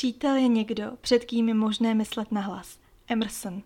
Přítel je někdo, před kým je možné myslet nahlas. Emerson.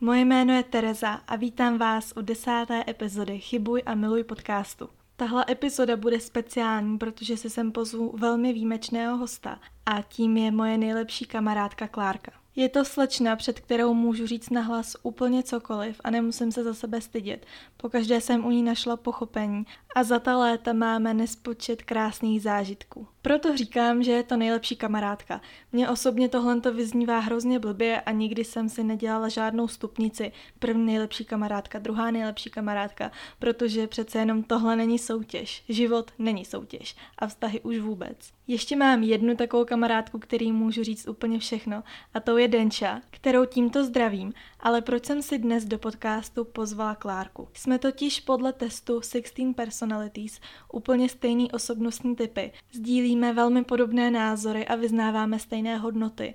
Moje jméno je Tereza a vítám vás u desáté epizody Chybuj a miluj podcastu. Tahle epizoda bude speciální, protože si sem pozvu velmi výjimečného hosta a tím je moje nejlepší kamarádka Klárka. Je to slečna, před kterou můžu říct nahlas úplně cokoliv a nemusím se za sebe stydět. Pokaždé jsem u ní našla pochopení a za ta léta máme nespočet krásných zážitků. Proto říkám, že je to nejlepší kamarádka. Mně osobně tohle to vyznívá hrozně blbě a nikdy jsem si nedělala žádnou stupnici. První nejlepší kamarádka, druhá nejlepší kamarádka, protože přece jenom tohle není soutěž. Život není soutěž a vztahy už vůbec. Ještě mám jednu takovou kamarádku, který můžu říct úplně všechno a to je Denča, kterou tímto zdravím, ale proč jsem si dnes do podcastu pozvala Klárku? Jsme totiž podle testu 16 Personalities úplně stejný osobnostní typy. Sdílíme velmi podobné názory a vyznáváme stejné hodnoty.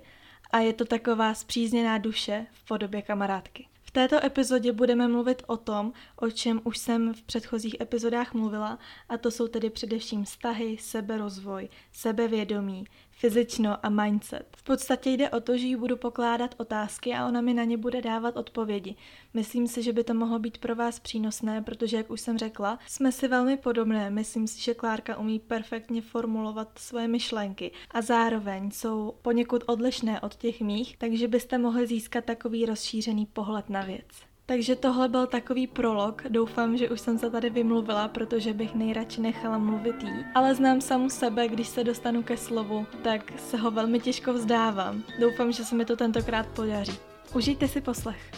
A je to taková zpřízněná duše v podobě kamarádky. V této epizodě budeme mluvit o tom, o čem už jsem v předchozích epizodách mluvila, a to jsou tedy především vztahy, seberozvoj, sebevědomí, fyzično a mindset. V podstatě jde o to, že jí budu pokládat otázky a ona mi na ně bude dávat odpovědi. Myslím si, že by to mohlo být pro vás přínosné, protože, jak už jsem řekla, jsme si velmi podobné. Myslím si, že Klárka umí perfektně formulovat svoje myšlenky a zároveň jsou poněkud odlišné od těch mých, takže byste mohli získat takový rozšířený pohled na věc. Takže tohle byl takový prolog, doufám, že už jsem se tady vymluvila, protože bych nejradši nechala mluvit jí. Ale znám samu sebe, když se dostanu ke slovu, tak se ho velmi těžko vzdávám. Doufám, že se mi to tentokrát podaří. Užijte si poslech.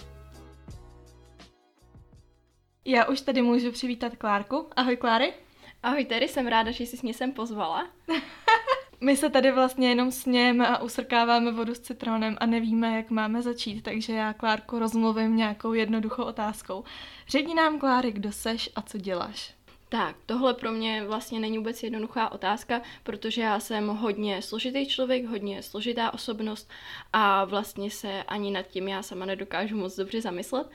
Já už tady můžu přivítat Klárku. Ahoj Kláry. Ahoj Terry, jsem ráda, že jsi mě sem pozvala. My se tady vlastně jenom snějeme a usrkáváme vodu s citronem a nevíme, jak máme začít, takže já Klárku rozmluvím nějakou jednoduchou otázkou. Řekni nám, Kláry, kdo seš a co děláš? Tak, tohle pro mě vlastně není vůbec jednoduchá otázka, protože já jsem hodně složitý člověk, hodně složitá osobnost a vlastně se ani nad tím já sama nedokážu moc dobře zamyslet,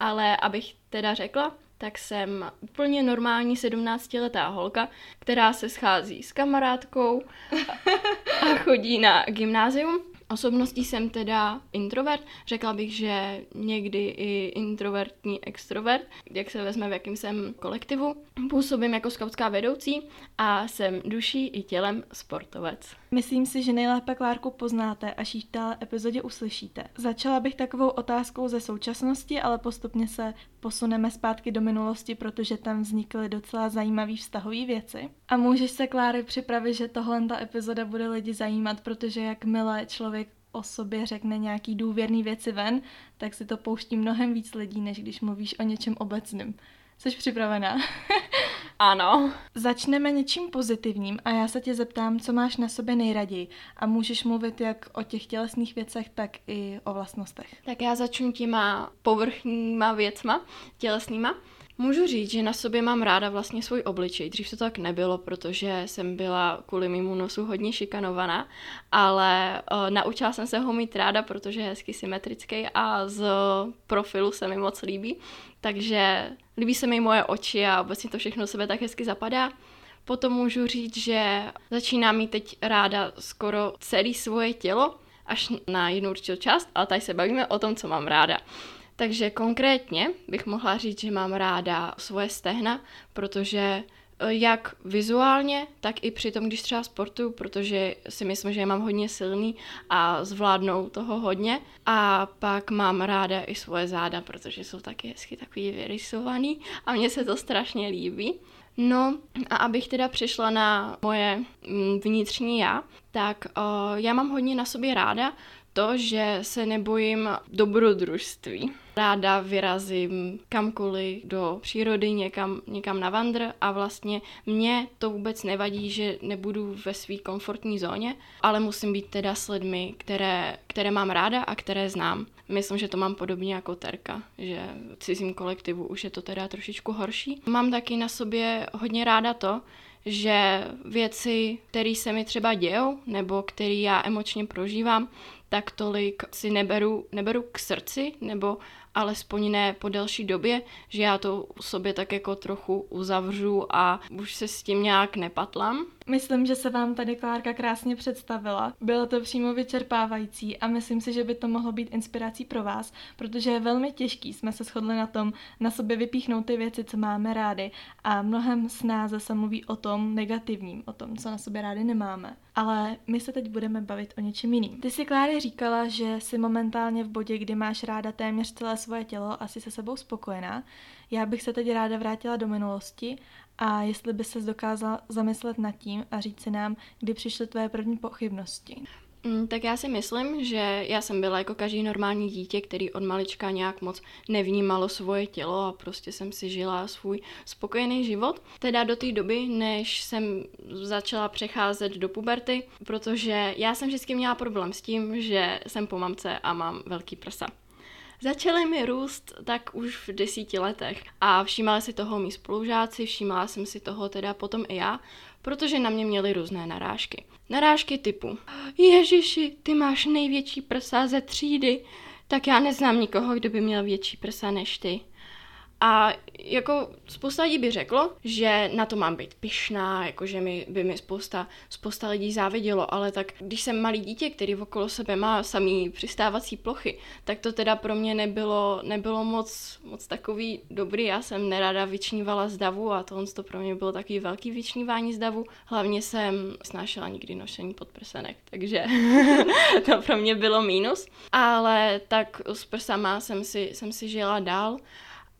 ale abych teda řekla, tak jsem úplně normální 17-letá holka, která se schází s kamarádkou a chodí na gymnázium. Osobností jsem teda introvert, řekla bych, že někdy i introvertní extrovert, jak se vezme, v jakém jsem kolektivu. Působím jako skautská vedoucí a jsem duší i tělem sportovec. Myslím si, že nejlépe Klárku poznáte, až ji v téhle epizodě uslyšíte. Začala bych takovou otázkou ze současnosti, ale postupně se posuneme zpátky do minulosti, protože tam vznikly docela zajímavé vztahové věci. A můžeš se, Kláry, připravit, že tohle ta epizoda bude lidi zajímat, protože jakmile člověk o sobě řekne nějaký důvěrný věci ven, tak si to pouští mnohem víc lidí, než když mluvíš o něčem obecným. Jsi připravená? Ano. Začneme něčím pozitivním a já se tě zeptám, co máš na sobě nejraději. A můžeš mluvit jak o těch tělesných věcech, tak i o vlastnostech. Tak já začnu těma povrchníma věcma, tělesnýma. Můžu říct, že na sobě mám ráda vlastně svůj obličej. Dřív to tak nebylo, protože jsem byla kvůli mému nosu hodně šikanovaná, ale uh, naučila jsem se ho mít ráda, protože je hezky symetrický a z profilu se mi moc líbí. Takže líbí se mi moje oči a obecně to všechno sebe tak hezky zapadá. Potom můžu říct, že začínám mít teď ráda skoro celé svoje tělo, až na jednu určitou část, ale tady se bavíme o tom, co mám ráda. Takže konkrétně bych mohla říct, že mám ráda svoje stehna, protože eh, jak vizuálně, tak i při tom, když třeba sportuju, protože si myslím, že je mám hodně silný a zvládnou toho hodně. A pak mám ráda i svoje záda, protože jsou taky hezky takový vyrysovaný a mně se to strašně líbí. No a abych teda přešla na moje mm, vnitřní já, tak uh, já mám hodně na sobě ráda to, že se nebojím dobrodružství. Ráda vyrazím kamkoliv do přírody, někam, někam na vandr a vlastně mě to vůbec nevadí, že nebudu ve své komfortní zóně, ale musím být teda s lidmi, které, které mám ráda a které znám. Myslím, že to mám podobně jako Terka, že v cizím kolektivu už je to teda trošičku horší. Mám taky na sobě hodně ráda to, že věci, které se mi třeba dějou, nebo které já emočně prožívám, tak tolik si neberu, neberu k srdci, nebo alespoň ne po delší době, že já to u sobě tak jako trochu uzavřu a už se s tím nějak nepatlám. Myslím, že se vám tady Klárka krásně představila. Bylo to přímo vyčerpávající a myslím si, že by to mohlo být inspirací pro vás, protože je velmi těžký, jsme se shodli na tom, na sobě vypíchnout ty věci, co máme rády a mnohem snáze se mluví o tom negativním, o tom, co na sobě rádi nemáme. Ale my se teď budeme bavit o něčem jiným. Ty si Kláry říkala, že jsi momentálně v bodě, kdy máš ráda téměř celé svoje tělo a jsi se sebou spokojená. Já bych se teď ráda vrátila do minulosti a jestli by se dokázala zamyslet nad tím a říct si nám, kdy přišly tvoje první pochybnosti. Mm, tak já si myslím, že já jsem byla jako každý normální dítě, který od malička nějak moc nevnímalo svoje tělo a prostě jsem si žila svůj spokojený život. Teda do té doby, než jsem začala přecházet do puberty, protože já jsem vždycky měla problém s tím, že jsem po mamce a mám velký prsa. Začaly mi růst tak už v desíti letech a všímala si toho mý spolužáci, všímala jsem si toho teda potom i já, protože na mě měly různé narážky. Narážky typu Ježiši, ty máš největší prsa ze třídy, tak já neznám nikoho, kdo by měl větší prsa než ty. A jako spousta lidí by řeklo, že na to mám být pyšná, jako že mi, by mi spousta, spousta lidí závidělo, ale tak když jsem malý dítě, který okolo sebe má samý přistávací plochy, tak to teda pro mě nebylo, nebylo moc, moc takový dobrý. Já jsem nerada vyčnívala z davu a tohle to pro mě bylo takový velký vyčnívání z davu. Hlavně jsem snášela nikdy nošení podprsenek, takže to pro mě bylo mínus. Ale tak s prsama jsem si, jsem si žila dál.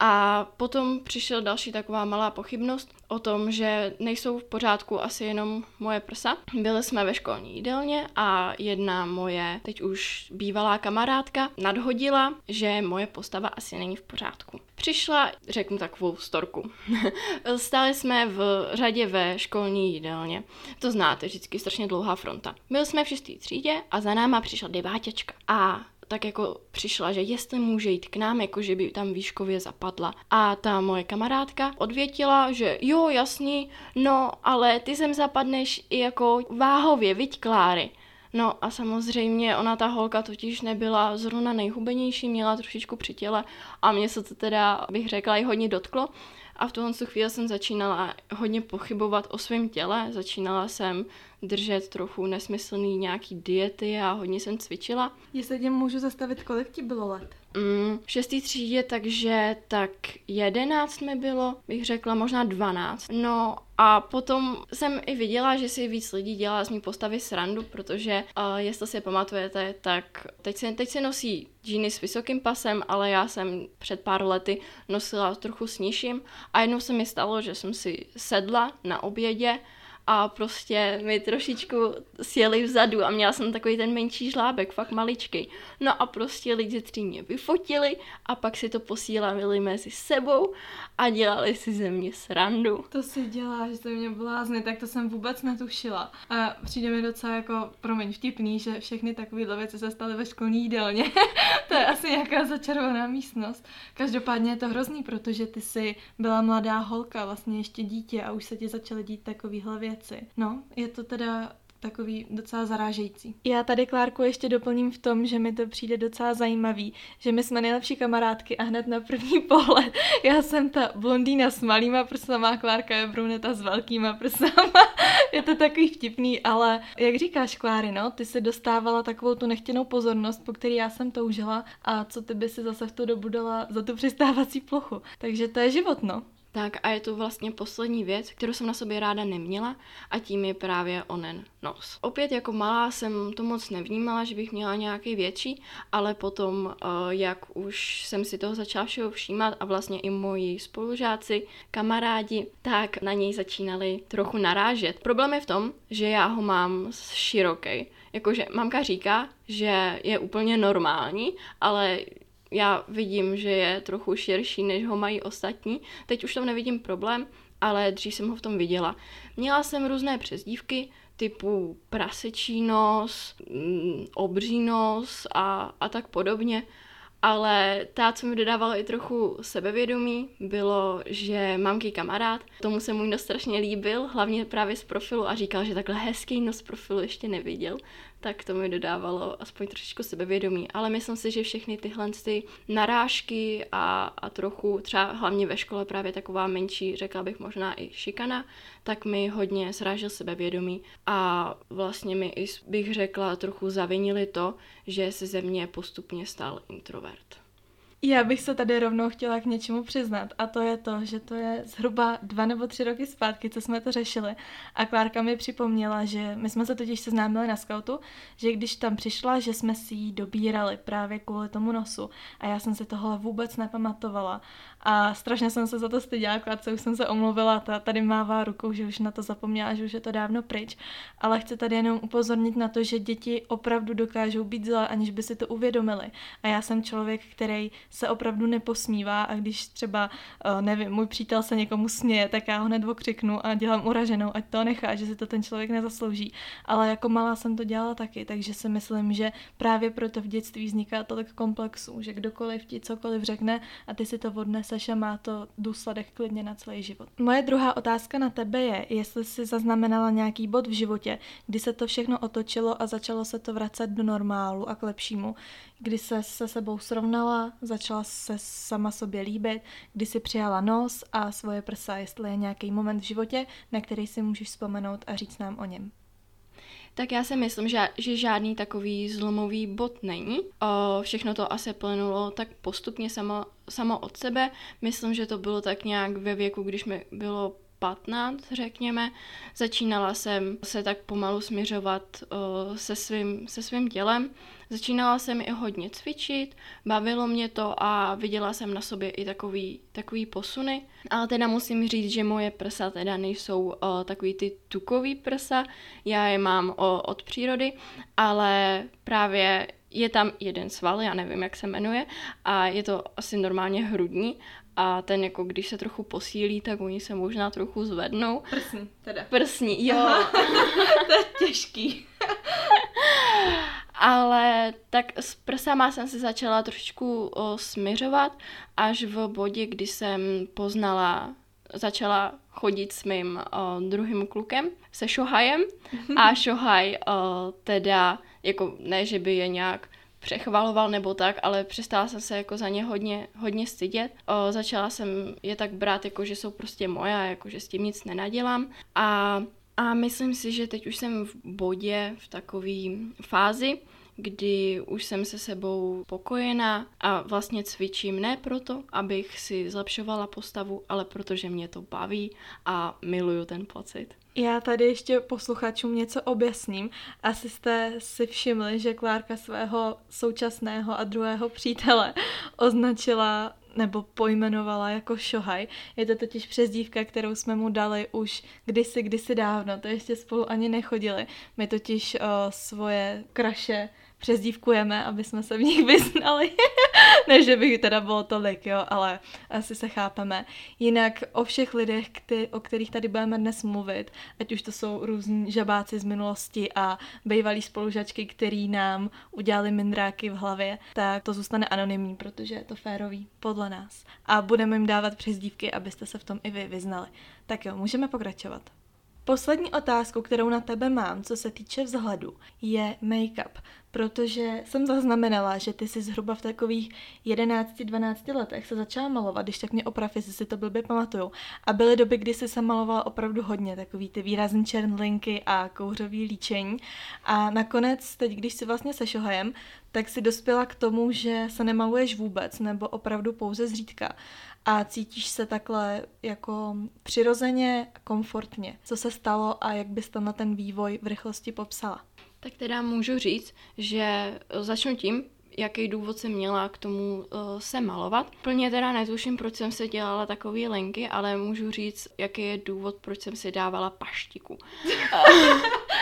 A potom přišel další taková malá pochybnost o tom, že nejsou v pořádku asi jenom moje prsa. Byli jsme ve školní jídelně a jedna moje teď už bývalá kamarádka nadhodila, že moje postava asi není v pořádku. Přišla, řeknu takovou storku. Stáli jsme v řadě ve školní jídelně. To znáte, vždycky strašně dlouhá fronta. Byli jsme v šestý třídě a za náma přišla devátěčka. A tak jako přišla, že jestli může jít k nám, jako že by tam výškově zapadla. A ta moje kamarádka odvětila, že jo, jasný, no, ale ty sem zapadneš i jako váhově, viď Kláry. No a samozřejmě ona ta holka totiž nebyla zrovna nejhubenější, měla trošičku při těle a mě se to teda, bych řekla, i hodně dotklo. A v tuhle chvíli jsem začínala hodně pochybovat o svém těle, začínala jsem držet trochu nesmyslný nějaký diety a hodně jsem cvičila. Jestli tě můžu zastavit, kolik ti bylo let? Mm, v šestý třídě, takže tak jedenáct mi bylo, bych řekla možná dvanáct. No a potom jsem i viděla, že si víc lidí dělá z mý postavy srandu, protože uh, jestli si pamatujete, tak teď se, teď se nosí džíny s vysokým pasem, ale já jsem před pár lety nosila trochu s nižším. A jednou se mi stalo, že jsem si sedla na obědě a prostě mi trošičku sjeli vzadu a měla jsem takový ten menší žlábek, fakt maličký. No a prostě lidi tři mě vyfotili a pak si to posílali mezi sebou a dělali si ze mě srandu. To si dělá, že to mě blázny, tak to jsem vůbec netušila. A přijde mi docela jako, promiň, vtipný, že všechny takové věci se staly ve školní jídelně. to je asi nějaká začarovaná místnost. Každopádně je to hrozný, protože ty jsi byla mladá holka, vlastně ještě dítě a už se ti začaly dít takovýhle věci věci. No, je to teda takový docela zarážející. Já tady Klárku ještě doplním v tom, že mi to přijde docela zajímavý, že my jsme nejlepší kamarádky a hned na první pohled já jsem ta blondýna s malýma prsama, Klárka je bruneta s velkýma prsama. je to takový vtipný, ale jak říkáš Kláry, no, ty si dostávala takovou tu nechtěnou pozornost, po který já jsem toužila a co ty by si zase v tu dobu dala za tu přistávací plochu. Takže to je život, no. Tak a je to vlastně poslední věc, kterou jsem na sobě ráda neměla a tím je právě onen nos. Opět jako malá jsem to moc nevnímala, že bych měla nějaký větší, ale potom, eh, jak už jsem si toho začala všeho všímat a vlastně i moji spolužáci, kamarádi, tak na něj začínali trochu narážet. Problém je v tom, že já ho mám široký. Jakože mamka říká, že je úplně normální, ale já vidím, že je trochu širší, než ho mají ostatní. Teď už tam nevidím problém, ale dřív jsem ho v tom viděla. Měla jsem různé přezdívky, typu prasečí nos, mm, obří nos a, a tak podobně. ale ta, co mi dodávala i trochu sebevědomí, bylo, že mám ký kamarád, tomu se můj nos strašně líbil, hlavně právě z profilu a říkal, že takhle hezký nos profilu ještě neviděl, tak to mi dodávalo aspoň trošičku sebevědomí. Ale myslím si, že všechny tyhle ty narážky a, a trochu, třeba hlavně ve škole právě taková menší, řekla bych možná i šikana, tak mi hodně srážel sebevědomí a vlastně mi bych řekla trochu zavinili to, že se ze mě postupně stal introvert. Já bych se tady rovnou chtěla k něčemu přiznat a to je to, že to je zhruba dva nebo tři roky zpátky, co jsme to řešili. A Klárka mi připomněla, že my jsme se totiž seznámili na skautu, že když tam přišla, že jsme si ji dobírali právě kvůli tomu nosu. A já jsem si tohle vůbec nepamatovala a strašně jsem se za to styděla, Klárce už jsem se omluvila, ta tady mává rukou, že už na to zapomněla, že už je to dávno pryč, ale chci tady jenom upozornit na to, že děti opravdu dokážou být zlé, aniž by si to uvědomili a já jsem člověk, který se opravdu neposmívá a když třeba, eh, nevím, můj přítel se někomu směje, tak já ho hned okřiknu a dělám uraženou, ať to nechá, že si to ten člověk nezaslouží. Ale jako malá jsem to dělala taky, takže si myslím, že právě proto v dětství vzniká tolik komplexů, že kdokoliv ti cokoliv řekne a ty si to odneseš a má to důsledek klidně na celý život. Moje druhá otázka na tebe je, jestli jsi zaznamenala nějaký bod v životě, kdy se to všechno otočilo a začalo se to vracet do normálu a k lepšímu, kdy se se sebou srovnala, začala se sama sobě líbit, kdy si přijala nos a svoje prsa, jestli je nějaký moment v životě, na který si můžeš vzpomenout a říct nám o něm. Tak já si myslím, že, že žádný takový zlomový bod není. O, všechno to asi plynulo tak postupně samo, samo od sebe. Myslím, že to bylo tak nějak ve věku, když mi bylo 15, řekněme, začínala jsem se tak pomalu směřovat uh, se, svým, se svým tělem. Začínala jsem i hodně cvičit, bavilo mě to a viděla jsem na sobě i takový, takový posuny. Ale teda musím říct, že moje prsa teda nejsou uh, takový ty tukový prsa, já je mám uh, od přírody, ale právě je tam jeden sval, já nevím, jak se jmenuje, a je to asi normálně hrudní a ten jako když se trochu posílí, tak oni se možná trochu zvednou. Prsní teda. Prsní, jo. to je těžký. Ale tak s prsama jsem se začala trošičku o, směřovat až v bodě, kdy jsem poznala, začala chodit s mým o, druhým klukem, se Shohajem. A Shohaj o, teda, jako ne, že by je nějak přechvaloval nebo tak, ale přestala jsem se jako za ně hodně, hodně stydět. O, začala jsem je tak brát, jako že jsou prostě moje, jako že s tím nic nenadělám. A, a myslím si, že teď už jsem v bodě, v takové fázi, kdy už jsem se sebou pokojená a vlastně cvičím ne proto, abych si zlepšovala postavu, ale protože mě to baví a miluju ten pocit. Já tady ještě posluchačům něco objasním. Asi jste si všimli, že Klárka svého současného a druhého přítele označila nebo pojmenovala jako Shohaj. Je to totiž přezdívka, kterou jsme mu dali už kdysi, kdysi dávno, to ještě spolu ani nechodili. My totiž uh, svoje kraše přezdívkujeme, aby jsme se v nich vyznali. ne, že bych teda bylo tolik, jo, ale asi se chápeme. Jinak o všech lidech, kty, o kterých tady budeme dnes mluvit, ať už to jsou různí žabáci z minulosti a bývalí spolužačky, který nám udělali mindráky v hlavě, tak to zůstane anonymní, protože je to férový podle nás. A budeme jim dávat přezdívky, abyste se v tom i vy vyznali. Tak jo, můžeme pokračovat. Poslední otázku, kterou na tebe mám, co se týče vzhledu, je make-up, protože jsem zaznamenala, že ty si zhruba v takových 11-12 letech se začala malovat, když tak mě oprav, jestli si to blbě pamatuju. A byly doby, kdy jsi se malovala opravdu hodně, takový ty výrazný černlinky a kouřový líčení. A nakonec, teď když si vlastně se šohajem, tak si dospěla k tomu, že se nemaluješ vůbec, nebo opravdu pouze zřídka a cítíš se takhle jako přirozeně, komfortně. Co se stalo a jak bys to na ten vývoj v rychlosti popsala? Tak teda můžu říct, že začnu tím, jaký důvod jsem měla k tomu uh, se malovat. Plně teda netuším, proč jsem se dělala takové lenky, ale můžu říct, jaký je důvod, proč jsem si dávala paštiku.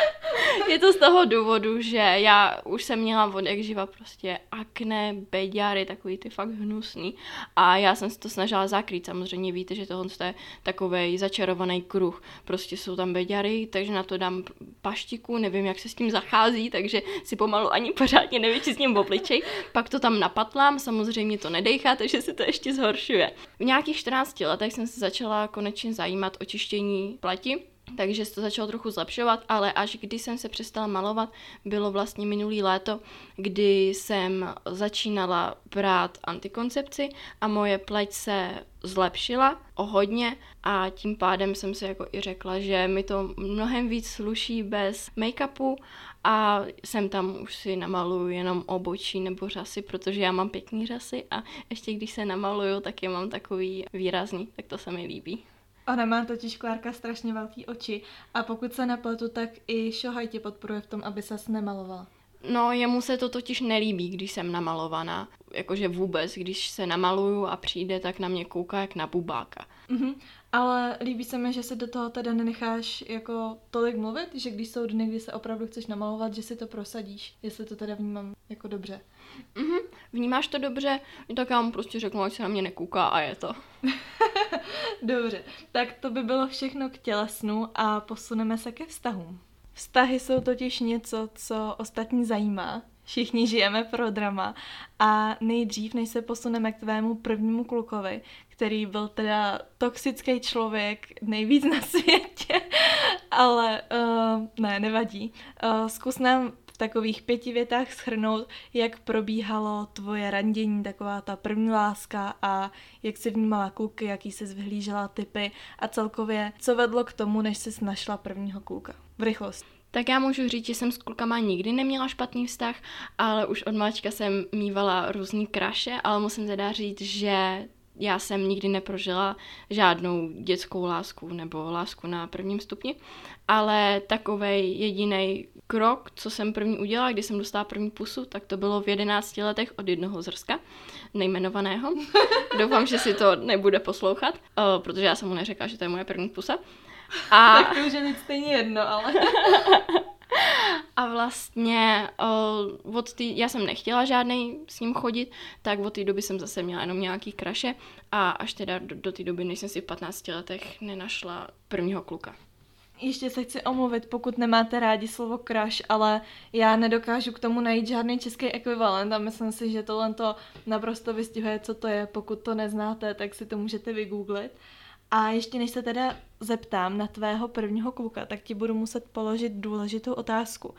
je to z toho důvodu, že já už jsem měla od jak živa prostě akné, beďary, takový ty fakt hnusný a já jsem se to snažila zakrýt. Samozřejmě víte, že tohle je takový začarovaný kruh. Prostě jsou tam beďary, takže na to dám paštiku, nevím, jak se s tím zachází, takže si pomalu ani pořádně nevyčistím obličej. Pak to tam napatlám, samozřejmě to nedejchá, takže se to ještě zhoršuje. V nějakých 14 letech jsem se začala konečně zajímat o čištění pleti takže se to začalo trochu zlepšovat, ale až když jsem se přestala malovat, bylo vlastně minulý léto, kdy jsem začínala brát antikoncepci a moje pleť se zlepšila o hodně a tím pádem jsem si jako i řekla, že mi to mnohem víc sluší bez make-upu a jsem tam už si namaluju jenom obočí nebo řasy, protože já mám pěkný řasy a ještě když se namaluju, tak je mám takový výrazný, tak to se mi líbí. Ona má totiž Klárka strašně velký oči a pokud se nepletu, tak i Shohaj tě podporuje v tom, aby ses nemalovala. No, jemu se to totiž nelíbí, když jsem namalovaná. Jakože vůbec, když se namaluju a přijde, tak na mě kouká jak na bubáka. Mm-hmm. Ale líbí se mi, že se do toho teda nenecháš jako tolik mluvit, že když jsou dny, kdy se opravdu chceš namalovat, že si to prosadíš, jestli to teda vnímám jako dobře. Mhm, vnímáš to dobře, tak já mu prostě řeknu, ať se na mě nekouká a je to. dobře, tak to by bylo všechno k tělesnu a posuneme se ke vztahům. Vztahy jsou totiž něco, co ostatní zajímá. Všichni žijeme pro drama a nejdřív, než se posuneme k tvému prvnímu klukovi, který byl teda toxický člověk nejvíc na světě, ale uh, ne, nevadí. Uh, zkus nám v takových pěti větách schrnout, jak probíhalo tvoje randění, taková ta první láska a jak jsi vnímala kluky, jaký jsi vyhlížela typy a celkově, co vedlo k tomu, než jsi našla prvního kluka. V rychlosti. Tak já můžu říct, že jsem s klukama nikdy neměla špatný vztah, ale už od malička jsem mývala různý kraše, ale musím teda říct, že já jsem nikdy neprožila žádnou dětskou lásku nebo lásku na prvním stupni, ale takový jediný krok, co jsem první udělala, když jsem dostala první pusu, tak to bylo v 11 letech od jednoho zrska, nejmenovaného. Doufám, že si to nebude poslouchat, uh, protože já jsem mu neřekla, že to je moje první pusa. A... tak to už je stejně jedno, ale... A vlastně uh, od tý, já jsem nechtěla žádný s ním chodit, tak od té doby jsem zase měla jenom nějaký kraše a až teda do, do té doby, než jsem si v 15 letech nenašla prvního kluka. Ještě se chci omluvit, pokud nemáte rádi slovo crush, ale já nedokážu k tomu najít žádný český ekvivalent a myslím si, že tohle to naprosto vystihuje, co to je. Pokud to neznáte, tak si to můžete vygooglit. A ještě než se teda zeptám na tvého prvního kluka, tak ti budu muset položit důležitou otázku.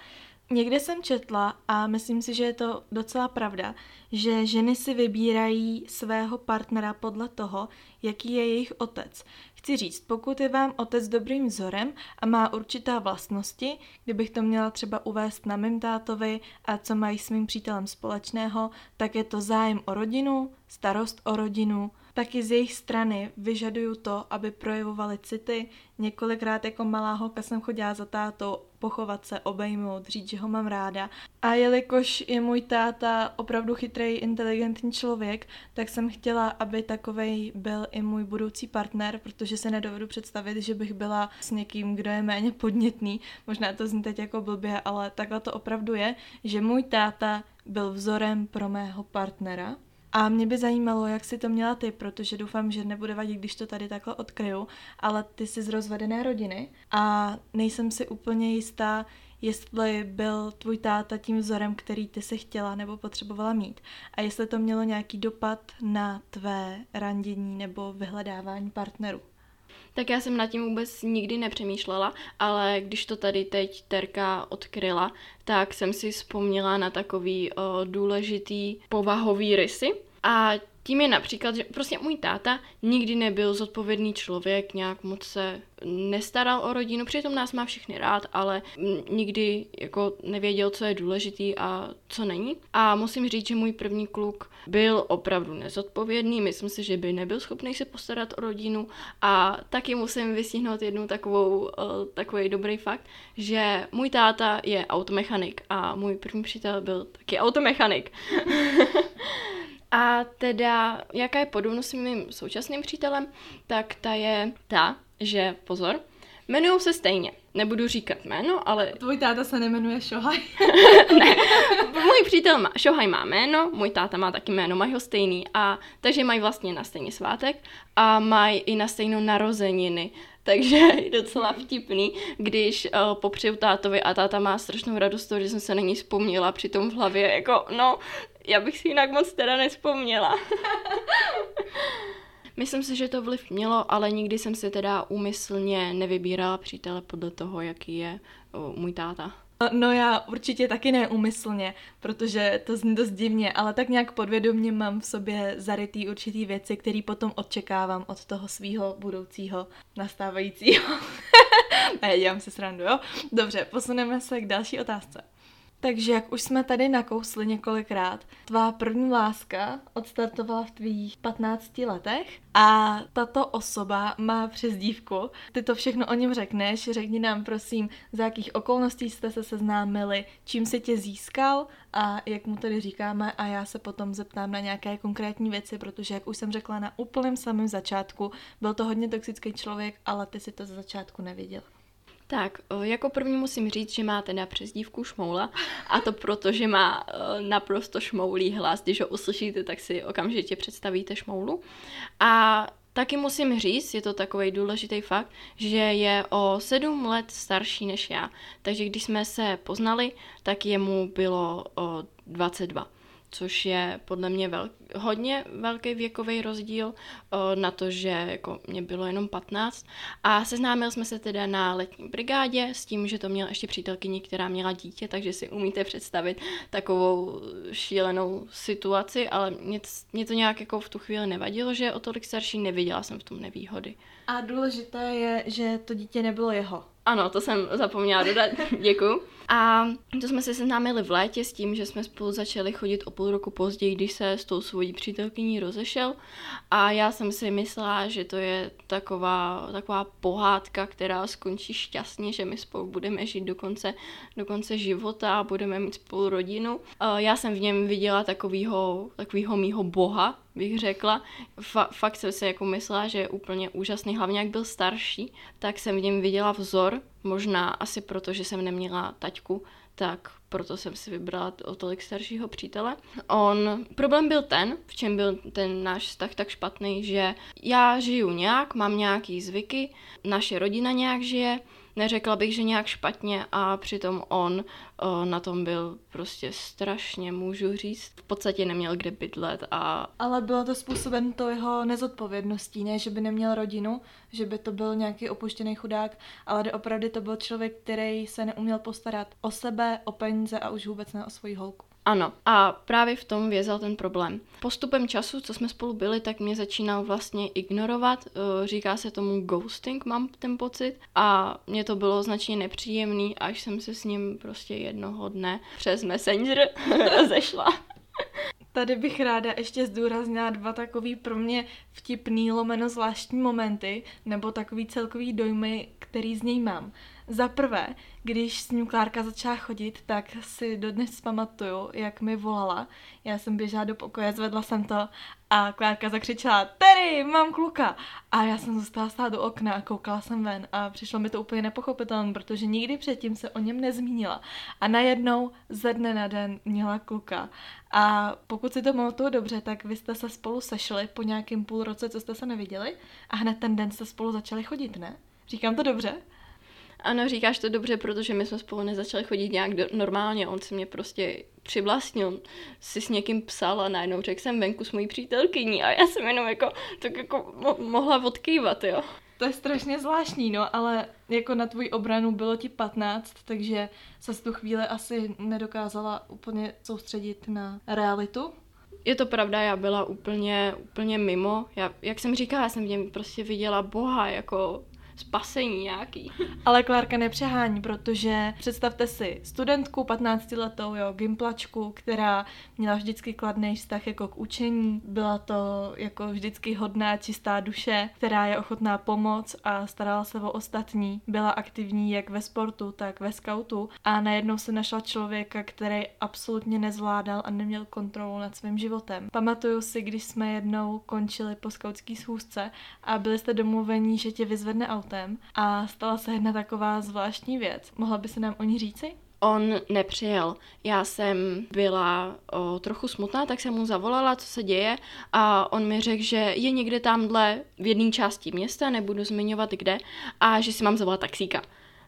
Někde jsem četla a myslím si, že je to docela pravda, že ženy si vybírají svého partnera podle toho, jaký je jejich otec. Chci říct, pokud je vám otec dobrým vzorem a má určitá vlastnosti, kdybych to měla třeba uvést na mým tátovi a co mají s mým přítelem společného, tak je to zájem o rodinu, starost o rodinu, Taky z jejich strany vyžaduju to, aby projevovali city. Několikrát jako malá holka jsem chodila za tátou pochovat se, obejmout, říct, že ho mám ráda. A jelikož je můj táta opravdu chytrý, inteligentní člověk, tak jsem chtěla, aby takovej byl i můj budoucí partner, protože se nedovedu představit, že bych byla s někým, kdo je méně podnětný. Možná to zní teď jako blbě, ale takhle to opravdu je, že můj táta byl vzorem pro mého partnera. A mě by zajímalo, jak si to měla ty, protože doufám, že nebude vadit, když to tady takhle odkryju, ale ty jsi z rozvedené rodiny a nejsem si úplně jistá, jestli byl tvůj táta tím vzorem, který ty si chtěla nebo potřebovala mít a jestli to mělo nějaký dopad na tvé randění nebo vyhledávání partnerů. Tak já jsem nad tím vůbec nikdy nepřemýšlela, ale když to tady teď Terka odkryla, tak jsem si vzpomněla na takový o, důležitý povahový rysy. A tím je například, že prostě můj táta nikdy nebyl zodpovědný člověk, nějak moc se nestaral o rodinu, přitom nás má všechny rád, ale nikdy jako nevěděl, co je důležitý a co není. A musím říct, že můj první kluk byl opravdu nezodpovědný, myslím si, že by nebyl schopný se postarat o rodinu a taky musím vystihnout jednu takovou, uh, takový dobrý fakt, že můj táta je automechanik a můj první přítel byl taky automechanik. A teda, jaká je podobnost s mým současným přítelem, tak ta je ta, že, pozor, jmenují se stejně. Nebudu říkat jméno, ale... Tvůj táta se nemenuje Shohaj. ne, můj přítel má, Shohaj má jméno, můj táta má taky jméno, mají ho stejný. A takže mají vlastně na stejný svátek a mají i na stejnou narozeniny takže je docela vtipný, když uh, popřeju tátovi a táta má strašnou radost toho, že jsem se na ní vzpomněla přitom v hlavě, jako no, já bych si jinak moc teda nespomněla. Myslím si, že to vliv mělo, ale nikdy jsem si teda úmyslně nevybírala přítele podle toho, jaký je uh, můj táta. No já určitě taky neumyslně, protože to zní dost divně, ale tak nějak podvědomě mám v sobě zarytý určitý věci, který potom odčekávám od toho svého budoucího nastávajícího. ne, dělám si srandu, jo? Dobře, posuneme se k další otázce. Takže jak už jsme tady nakousli několikrát, tvá první láska odstartovala v tvých 15 letech a tato osoba má přezdívku. Ty to všechno o něm řekneš, řekni nám prosím, za jakých okolností jste se seznámili, čím se tě získal a jak mu tady říkáme a já se potom zeptám na nějaké konkrétní věci, protože jak už jsem řekla na úplném samém začátku, byl to hodně toxický člověk, ale ty si to za začátku neviděl. Tak, jako první musím říct, že má teda přezdívku Šmoula a to proto, že má naprosto šmoulý hlas. Když ho uslyšíte, tak si okamžitě představíte Šmoulu. A Taky musím říct, je to takový důležitý fakt, že je o sedm let starší než já. Takže když jsme se poznali, tak jemu bylo o 22 což je podle mě vel, hodně velký věkový rozdíl uh, na to, že jako mě bylo jenom 15 a seznámil jsme se teda na letní brigádě s tím, že to měla ještě přítelkyni, která měla dítě, takže si umíte představit takovou šílenou situaci, ale mě, mě to nějak jako v tu chvíli nevadilo, že je o tolik starší, neviděla jsem v tom nevýhody. A důležité je, že to dítě nebylo jeho. Ano, to jsem zapomněla dodat, děkuji. A to jsme se seznámili v létě s tím, že jsme spolu začali chodit o půl roku později, když se s tou svojí přítelkyní rozešel. A já jsem si myslela, že to je taková, taková pohádka, která skončí šťastně, že my spolu budeme žít do konce, do konce života a budeme mít spolu rodinu. Já jsem v něm viděla takovýho, takovýho mýho boha, bych řekla. Fa- fakt jsem si jako myslela, že je úplně úžasný, hlavně jak byl starší, tak jsem v něm viděla vzor, možná asi proto, že jsem neměla taťku, tak proto jsem si vybrala o tolik staršího přítele. On, problém byl ten, v čem byl ten náš vztah tak špatný, že já žiju nějak, mám nějaký zvyky, naše rodina nějak žije, neřekla bych, že nějak špatně a přitom on o, na tom byl prostě strašně, můžu říct. V podstatě neměl kde bydlet a... Ale bylo to způsoben to jeho nezodpovědností, ne, že by neměl rodinu, že by to byl nějaký opuštěný chudák, ale opravdu to byl člověk, který se neuměl postarat o sebe, o peníze a už vůbec ne o svoji holku. Ano, a právě v tom vězel ten problém. Postupem času, co jsme spolu byli, tak mě začínal vlastně ignorovat, eh, říká se tomu ghosting, mám ten pocit, a mě to bylo značně nepříjemný, až jsem se s ním prostě jednoho dne přes Messenger rozešla. Tady bych ráda ještě zdůraznila dva takový pro mě vtipný lomeno zvláštní momenty, nebo takový celkový dojmy, který z něj mám. Za prvé, když s Klárka začala chodit, tak si dodnes pamatuju, jak mi volala. Já jsem běžela do pokoje, zvedla jsem to a Klárka zakřičela, Terry, mám kluka. A já jsem zůstala stát do okna a koukala jsem ven a přišlo mi to úplně nepochopitelné, protože nikdy předtím se o něm nezmínila. A najednou ze dne na den měla kluka. A pokud si to pamatuju dobře, tak vy jste se spolu sešli po nějakém půl roce, co jste se neviděli a hned ten den jste spolu začali chodit, ne? Říkám to dobře? Ano, říkáš to dobře, protože my jsme spolu nezačali chodit nějak do, normálně. On si mě prostě přivlastnil, si s někým psal a najednou řekl jsem venku s mojí přítelkyní a já jsem jenom jako, tak jako mo- mohla odkývat, jo. To je strašně zvláštní, no, ale jako na tvůj obranu bylo ti 15, takže se tu chvíli asi nedokázala úplně soustředit na realitu. Je to pravda, já byla úplně, úplně mimo. Já, jak jsem říkala, já jsem v něm prostě viděla Boha, jako spasení nějaký. Ale Klárka nepřehání, protože představte si studentku 15 letou, jo, gimplačku, která měla vždycky kladný vztah jako k učení, byla to jako vždycky hodná, čistá duše, která je ochotná pomoct a starala se o ostatní. Byla aktivní jak ve sportu, tak ve skautu a najednou se našla člověka, který absolutně nezvládal a neměl kontrolu nad svým životem. Pamatuju si, když jsme jednou končili po skautské schůzce a byli jste domluvení, že tě vyzvedne autem a stala se jedna taková zvláštní věc. Mohla by se nám o ní říci? on nepřijel. Já jsem byla o, trochu smutná, tak jsem mu zavolala, co se děje a on mi řekl, že je někde tamhle v jedné části města, nebudu zmiňovat kde, a že si mám zavolat taxíka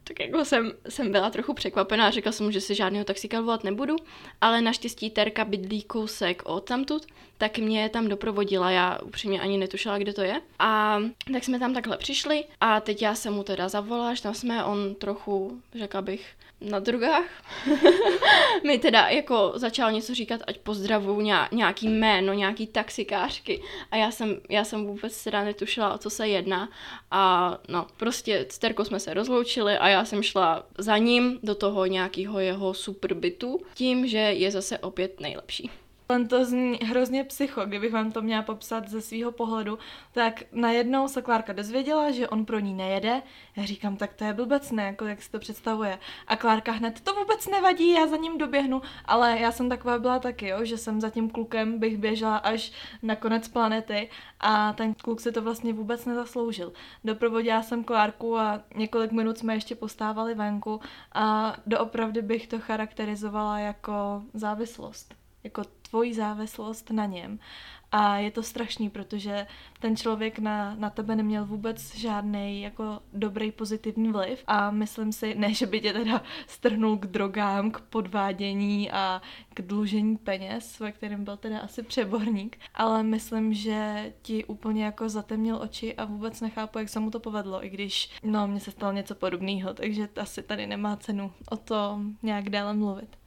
tak jako jsem, jsem byla trochu překvapená, řekla jsem mu, že si žádného taxíka volat nebudu, ale naštěstí Terka bydlí kousek od tamtud, tak mě tam doprovodila, já upřímně ani netušila, kde to je. A tak jsme tam takhle přišli a teď já jsem mu teda zavolala, že tam jsme, on trochu, řekla bych, na drogách. mi teda jako začal něco říkat, ať pozdravu nějaký jméno, nějaký taxikářky a já jsem, já jsem vůbec teda netušila, o co se jedná a no, prostě s Terkou jsme se rozloučili a já jsem šla za ním do toho nějakého jeho super bytu tím, že je zase opět nejlepší. On to zní hrozně psycho, kdybych vám to měla popsat ze svého pohledu, tak najednou se Klárka dozvěděla, že on pro ní nejede. Já říkám, tak to je blbec, ne, jako jak si to představuje. A Klárka hned, to vůbec nevadí, já za ním doběhnu, ale já jsem taková byla taky, jo, že jsem za tím klukem bych běžela až na konec planety a ten kluk si to vlastně vůbec nezasloužil. Doprovodila jsem Klárku a několik minut jsme ještě postávali venku a doopravdy bych to charakterizovala jako závislost jako tvoji závislost na něm. A je to strašný, protože ten člověk na, na tebe neměl vůbec žádný jako dobrý pozitivní vliv a myslím si, ne, že by tě teda strhnul k drogám, k podvádění a k dlužení peněz, ve kterém byl teda asi přeborník, ale myslím, že ti úplně jako zatemnil oči a vůbec nechápu, jak se mu to povedlo, i když, no, mně se stalo něco podobného, takže asi tady nemá cenu o tom nějak dále mluvit.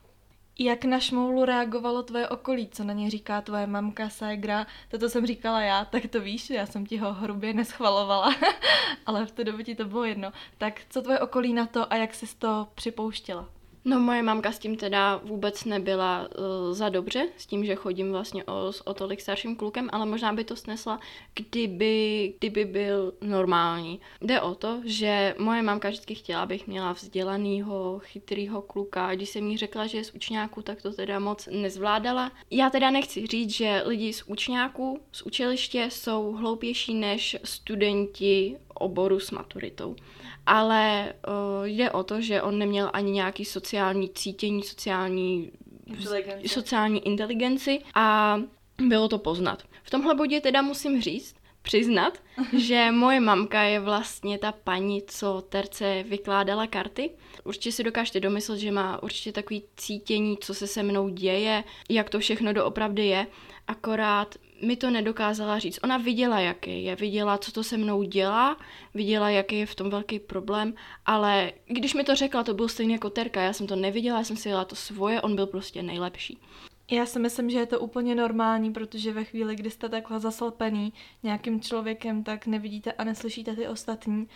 Jak na šmoulu reagovalo tvoje okolí, co na ně říká tvoje mamka, ségra, toto jsem říkala já, tak to víš, já jsem ti ho hrubě neschvalovala, ale v té době ti to bylo jedno. Tak co tvoje okolí na to a jak jsi to připouštěla? No moje mamka s tím teda vůbec nebyla uh, za dobře, s tím, že chodím vlastně o, o tolik starším klukem, ale možná by to snesla, kdyby, kdyby byl normální. Jde o to, že moje mamka vždycky chtěla, abych měla vzdělanýho, chytrýho kluka a když jsem jí řekla, že je z učňáku, tak to teda moc nezvládala. Já teda nechci říct, že lidi z učňáku, z učiliště jsou hloupější než studenti oboru s maturitou ale uh, jde o to, že on neměl ani nějaký sociální cítění, sociální inteligenci. sociální inteligenci a bylo to poznat. V tomhle bodě teda musím říct, přiznat, že moje mamka je vlastně ta paní, co terce vykládala karty. Určitě si dokážete domyslet, že má určitě takový cítění, co se se mnou děje, jak to všechno doopravdy je. Akorát mi to nedokázala říct. Ona viděla, jaký je, viděla, co to se mnou dělá, viděla, jaký je v tom velký problém, ale když mi to řekla, to byl stejný jako Terka, já jsem to neviděla, já jsem si dělala to svoje, on byl prostě nejlepší. Já si myslím, že je to úplně normální, protože ve chvíli, kdy jste takhle zaslpený nějakým člověkem, tak nevidíte a neslyšíte ty ostatní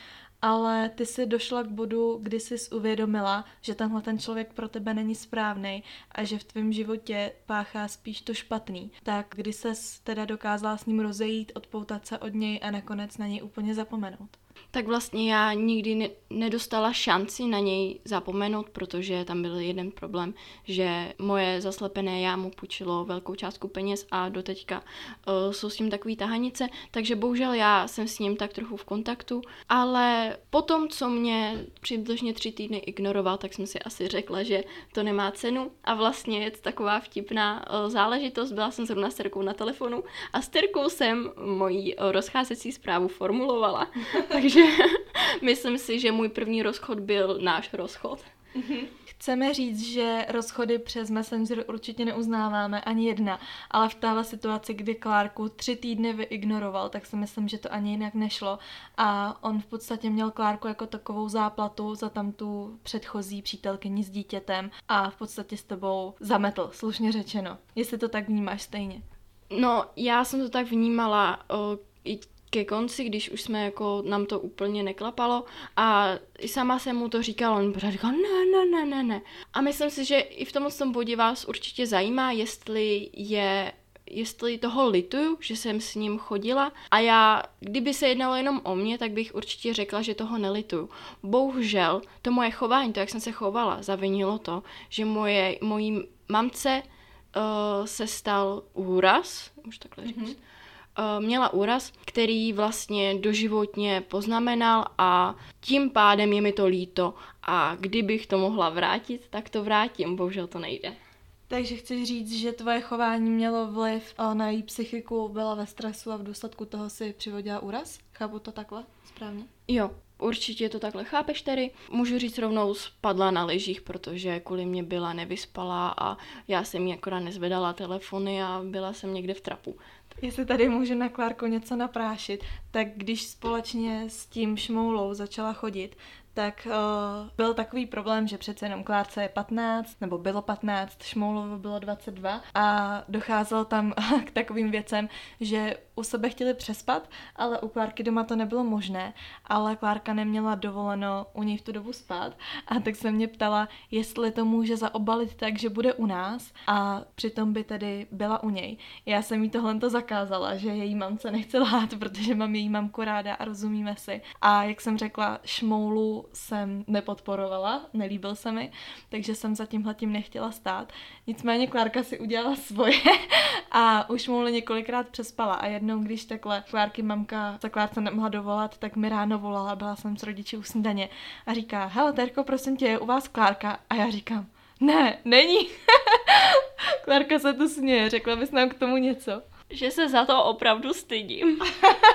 ale ty si došla k bodu, kdy jsi uvědomila, že tenhle ten člověk pro tebe není správný a že v tvém životě páchá spíš to špatný. Tak kdy ses teda dokázala s ním rozejít, odpoutat se od něj a nakonec na něj úplně zapomenout? Tak vlastně já nikdy ne- nedostala šanci na něj zapomenout, protože tam byl jeden problém, že moje zaslepené já mu půjčilo velkou částku peněz a doteďka uh, jsou s ním takový tahanice, takže bohužel já jsem s ním tak trochu v kontaktu, ale potom, co mě přibližně tři týdny ignoroval, tak jsem si asi řekla, že to nemá cenu. A vlastně je to taková vtipná uh, záležitost, byla jsem zrovna s Terkou na telefonu a s Terkou jsem moji uh, rozcházecí zprávu formulovala, takže myslím si, že můj první rozchod byl náš rozchod. Mhm. Chceme říct, že rozchody přes Messenger určitě neuznáváme ani jedna, ale v téhle situaci, kdy Klárku tři týdny vyignoroval, tak si myslím, že to ani jinak nešlo a on v podstatě měl Klárku jako takovou záplatu za tam tu předchozí přítelkyni s dítětem a v podstatě s tebou zametl, slušně řečeno. Jestli to tak vnímáš stejně. No, já jsem to tak vnímala o, i ke konci, když už jsme jako, nám to úplně neklapalo a sama jsem mu to říkala, on pořád říkal, ne, ne, ne, ne, ne. A myslím si, že i v tom tom bodě vás určitě zajímá, jestli je jestli toho lituju, že jsem s ním chodila a já, kdyby se jednalo jenom o mě, tak bych určitě řekla, že toho nelituju. Bohužel, to moje chování, to, jak jsem se chovala, zavinilo to, že moje, mojí mamce uh, se stal úraz, už takhle říct, mm-hmm měla úraz, který vlastně doživotně poznamenal a tím pádem je mi to líto a kdybych to mohla vrátit, tak to vrátím, bohužel to nejde. Takže chci říct, že tvoje chování mělo vliv na její psychiku, byla ve stresu a v důsledku toho si přivodila úraz? Chápu to takhle správně? Jo, určitě to takhle chápeš tedy. Můžu říct rovnou spadla na lyžích, protože kvůli mě byla nevyspalá a já jsem jí akorát nezvedala telefony a byla jsem někde v trapu. Jestli tady můžu na Klárku něco naprášit, tak když společně s tím šmoulou začala chodit, tak uh, byl takový problém, že přece jenom Klárce je 15, nebo bylo 15, Šmoulovo bylo 22 a docházelo tam k takovým věcem, že u sebe chtěli přespat, ale u Klárky doma to nebylo možné, ale Klárka neměla dovoleno u něj v tu dobu spát a tak se mě ptala, jestli to může zaobalit tak, že bude u nás a přitom by tedy byla u něj. Já jsem jí tohle to zakázala, že její mamce nechce lhát, protože mám její mamku ráda a rozumíme si. A jak jsem řekla, šmoulu jsem nepodporovala, nelíbil se mi, takže jsem za tímhletím nechtěla stát. Nicméně Klárka si udělala svoje a už šmoulu několikrát přespala a jednou, když takhle Klárky mamka za Klárce nemohla dovolat, tak mi ráno volala, byla jsem s rodiči u snídaně a říká, hele Terko, prosím tě, je u vás Klárka? A já říkám, ne, není. Klárka se tu směje, řekla bys nám k tomu něco? Že se za to opravdu stydím.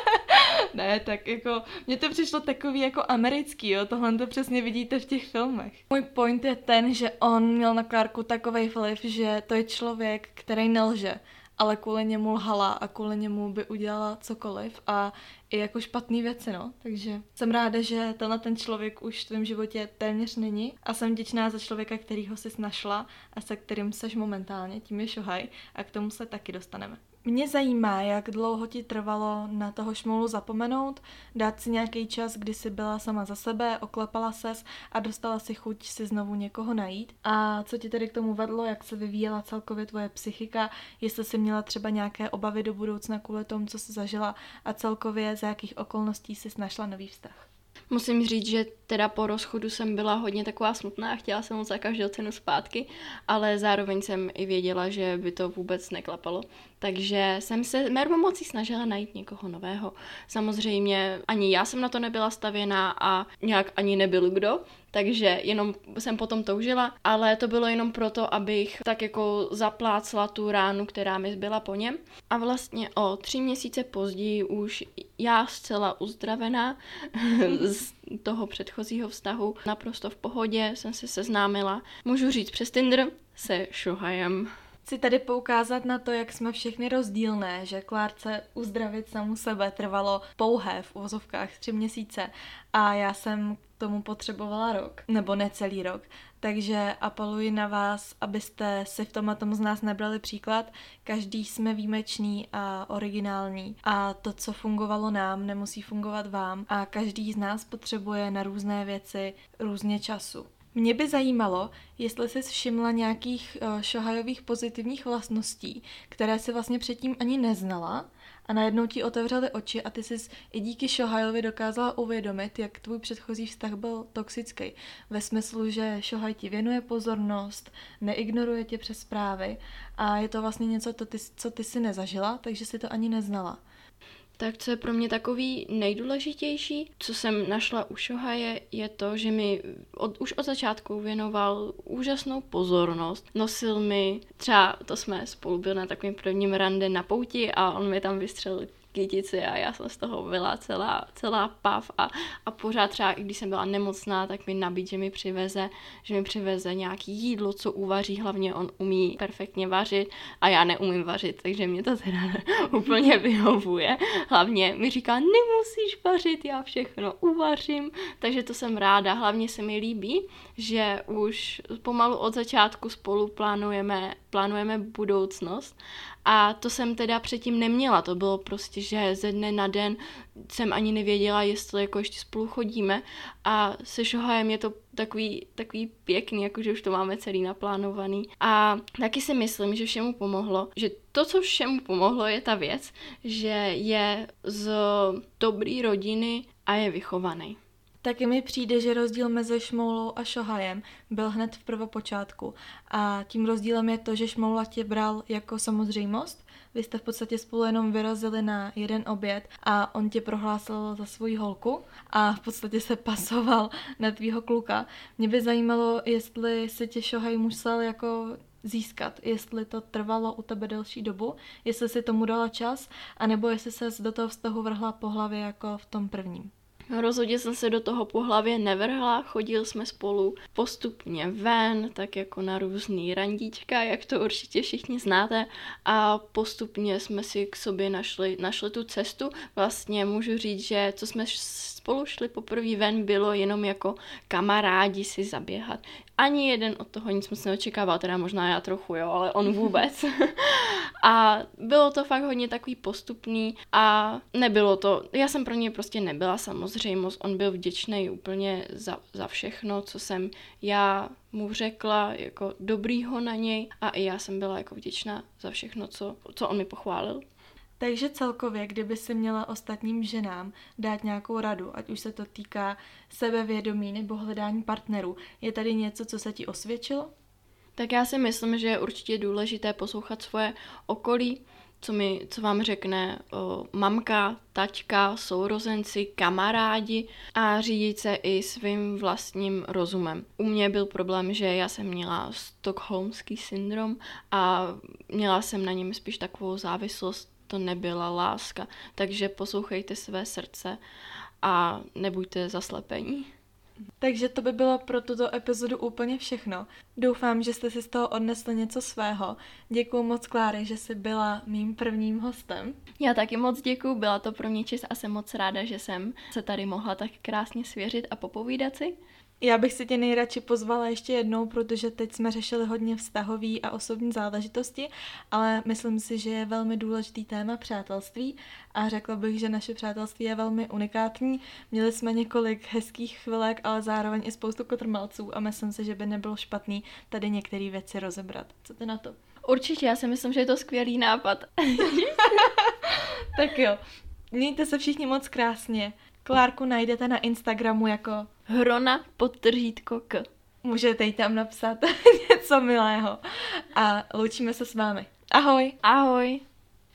ne, tak jako, mně to přišlo takový jako americký, jo, tohle to přesně vidíte v těch filmech. Můj point je ten, že on měl na Klárku takový vliv, že to je člověk, který nelže ale kvůli němu lhala a kvůli němu by udělala cokoliv a i jako špatný věci, no. Takže jsem ráda, že tenhle ten člověk už v tvém životě téměř není a jsem vděčná za člověka, kterýho jsi našla a se kterým seš momentálně, tím je Šohaj a k tomu se taky dostaneme. Mě zajímá, jak dlouho ti trvalo na toho šmolu zapomenout, dát si nějaký čas, kdy jsi byla sama za sebe, oklepala ses a dostala si chuť si znovu někoho najít. A co ti tedy k tomu vedlo, jak se vyvíjela celkově tvoje psychika, jestli jsi měla třeba nějaké obavy do budoucna kvůli tomu, co jsi zažila a celkově za jakých okolností jsi našla nový vztah. Musím říct, že teda po rozchodu jsem byla hodně taková smutná a chtěla jsem moc za každou cenu zpátky, ale zároveň jsem i věděla, že by to vůbec neklapalo. Takže jsem se mermo mocí snažila najít někoho nového. Samozřejmě ani já jsem na to nebyla stavěná a nějak ani nebyl kdo, takže jenom jsem potom toužila, ale to bylo jenom proto, abych tak jako zaplácla tu ránu, která mi zbyla po něm. A vlastně o tři měsíce později už já zcela uzdravená z toho předchozího vztahu, naprosto v pohodě jsem se seznámila, můžu říct přes Tinder, se Shohajem. Chci tady poukázat na to, jak jsme všechny rozdílné, že Klárce uzdravit samu sebe trvalo pouhé v uvozovkách tři měsíce a já jsem k tomu potřebovala rok, nebo necelý rok. Takže apeluji na vás, abyste si v tomhle tom z nás nebrali příklad. Každý jsme výjimečný a originální a to, co fungovalo nám, nemusí fungovat vám a každý z nás potřebuje na různé věci různě času. Mě by zajímalo, jestli jsi všimla nějakých uh, šohajových pozitivních vlastností, které si vlastně předtím ani neznala a najednou ti otevřely oči a ty jsi i díky Shohajovi dokázala uvědomit, jak tvůj předchozí vztah byl toxický. Ve smyslu, že Shohaj ti věnuje pozornost, neignoruje tě přes zprávy a je to vlastně něco, ty, co ty si nezažila, takže si to ani neznala. Tak co je pro mě takový nejdůležitější, co jsem našla u Shohaje, je to, že mi od, už od začátku věnoval úžasnou pozornost. Nosil mi, třeba to jsme spolu byli na takovým prvním rande na pouti a on mi tam vystřelil kytici a já jsem z toho byla celá, celá pav a, a pořád třeba, i když jsem byla nemocná, tak mi nabít, že mi přiveze, že mi přiveze nějaký jídlo, co uvaří, hlavně on umí perfektně vařit a já neumím vařit, takže mě to teda úplně vyhovuje. Hlavně mi říká, nemusíš vařit, já všechno uvařím, takže to jsem ráda. Hlavně se mi líbí, že už pomalu od začátku spolu plánujeme, plánujeme budoucnost a to jsem teda předtím neměla, to bylo prostě, že ze dne na den jsem ani nevěděla, jestli jako ještě spolu chodíme a se Šohajem je to takový, takový pěkný, jakože už to máme celý naplánovaný. A taky si myslím, že všemu pomohlo, že to, co všemu pomohlo, je ta věc, že je z dobrý rodiny a je vychovaný. Taky mi přijde, že rozdíl mezi Šmoulou a Šohajem byl hned v prvopočátku. A tím rozdílem je to, že Šmoula tě bral jako samozřejmost. Vy jste v podstatě spolu jenom vyrazili na jeden oběd a on tě prohlásil za svoji holku a v podstatě se pasoval na tvýho kluka. Mě by zajímalo, jestli si tě Šohaj musel jako získat, jestli to trvalo u tebe delší dobu, jestli si tomu dala čas, anebo jestli se do toho vztahu vrhla po hlavě jako v tom prvním. Rozhodně jsem se do toho po hlavě nevrhla, chodili jsme spolu postupně ven, tak jako na různý randíčka, jak to určitě všichni znáte a postupně jsme si k sobě našli, našli tu cestu. Vlastně můžu říct, že co jsme spolu šli poprvé ven, bylo jenom jako kamarádi si zaběhat. Ani jeden od toho nic moc neočekával, teda možná já trochu, jo, ale on vůbec. a bylo to fakt hodně takový postupný a nebylo to, já jsem pro něj prostě nebyla samozřejmost, on byl vděčný úplně za, za všechno, co jsem já mu řekla, jako dobrýho na něj a i já jsem byla jako vděčná za všechno, co, co on mi pochválil. Takže celkově, kdyby si měla ostatním ženám dát nějakou radu, ať už se to týká sebevědomí nebo hledání partnerů, je tady něco, co se ti osvědčilo? Tak já si myslím, že je určitě důležité poslouchat svoje okolí, co, mi, co vám řekne o, mamka, taťka, sourozenci, kamarádi a řídit se i svým vlastním rozumem. U mě byl problém, že já jsem měla stokholmský syndrom a měla jsem na něm spíš takovou závislost to nebyla láska. Takže poslouchejte své srdce a nebuďte zaslepení. Takže to by bylo pro tuto epizodu úplně všechno. Doufám, že jste si z toho odnesli něco svého. Děkuji moc Kláry, že jsi byla mým prvním hostem. Já taky moc děkuji, byla to pro mě čest a jsem moc ráda, že jsem se tady mohla tak krásně svěřit a popovídat si. Já bych si tě nejradši pozvala ještě jednou, protože teď jsme řešili hodně vztahový a osobní záležitosti, ale myslím si, že je velmi důležitý téma přátelství a řekla bych, že naše přátelství je velmi unikátní. Měli jsme několik hezkých chvilek, ale zároveň i spoustu kotrmalců a myslím si, že by nebylo špatný tady některé věci rozebrat. Co ty na to? Určitě, já si myslím, že je to skvělý nápad. tak jo, mějte se všichni moc krásně. Klárku najdete na Instagramu jako Hrona podtržítko k. Můžete jí tam napsat něco milého. A loučíme se s vámi. Ahoj. Ahoj.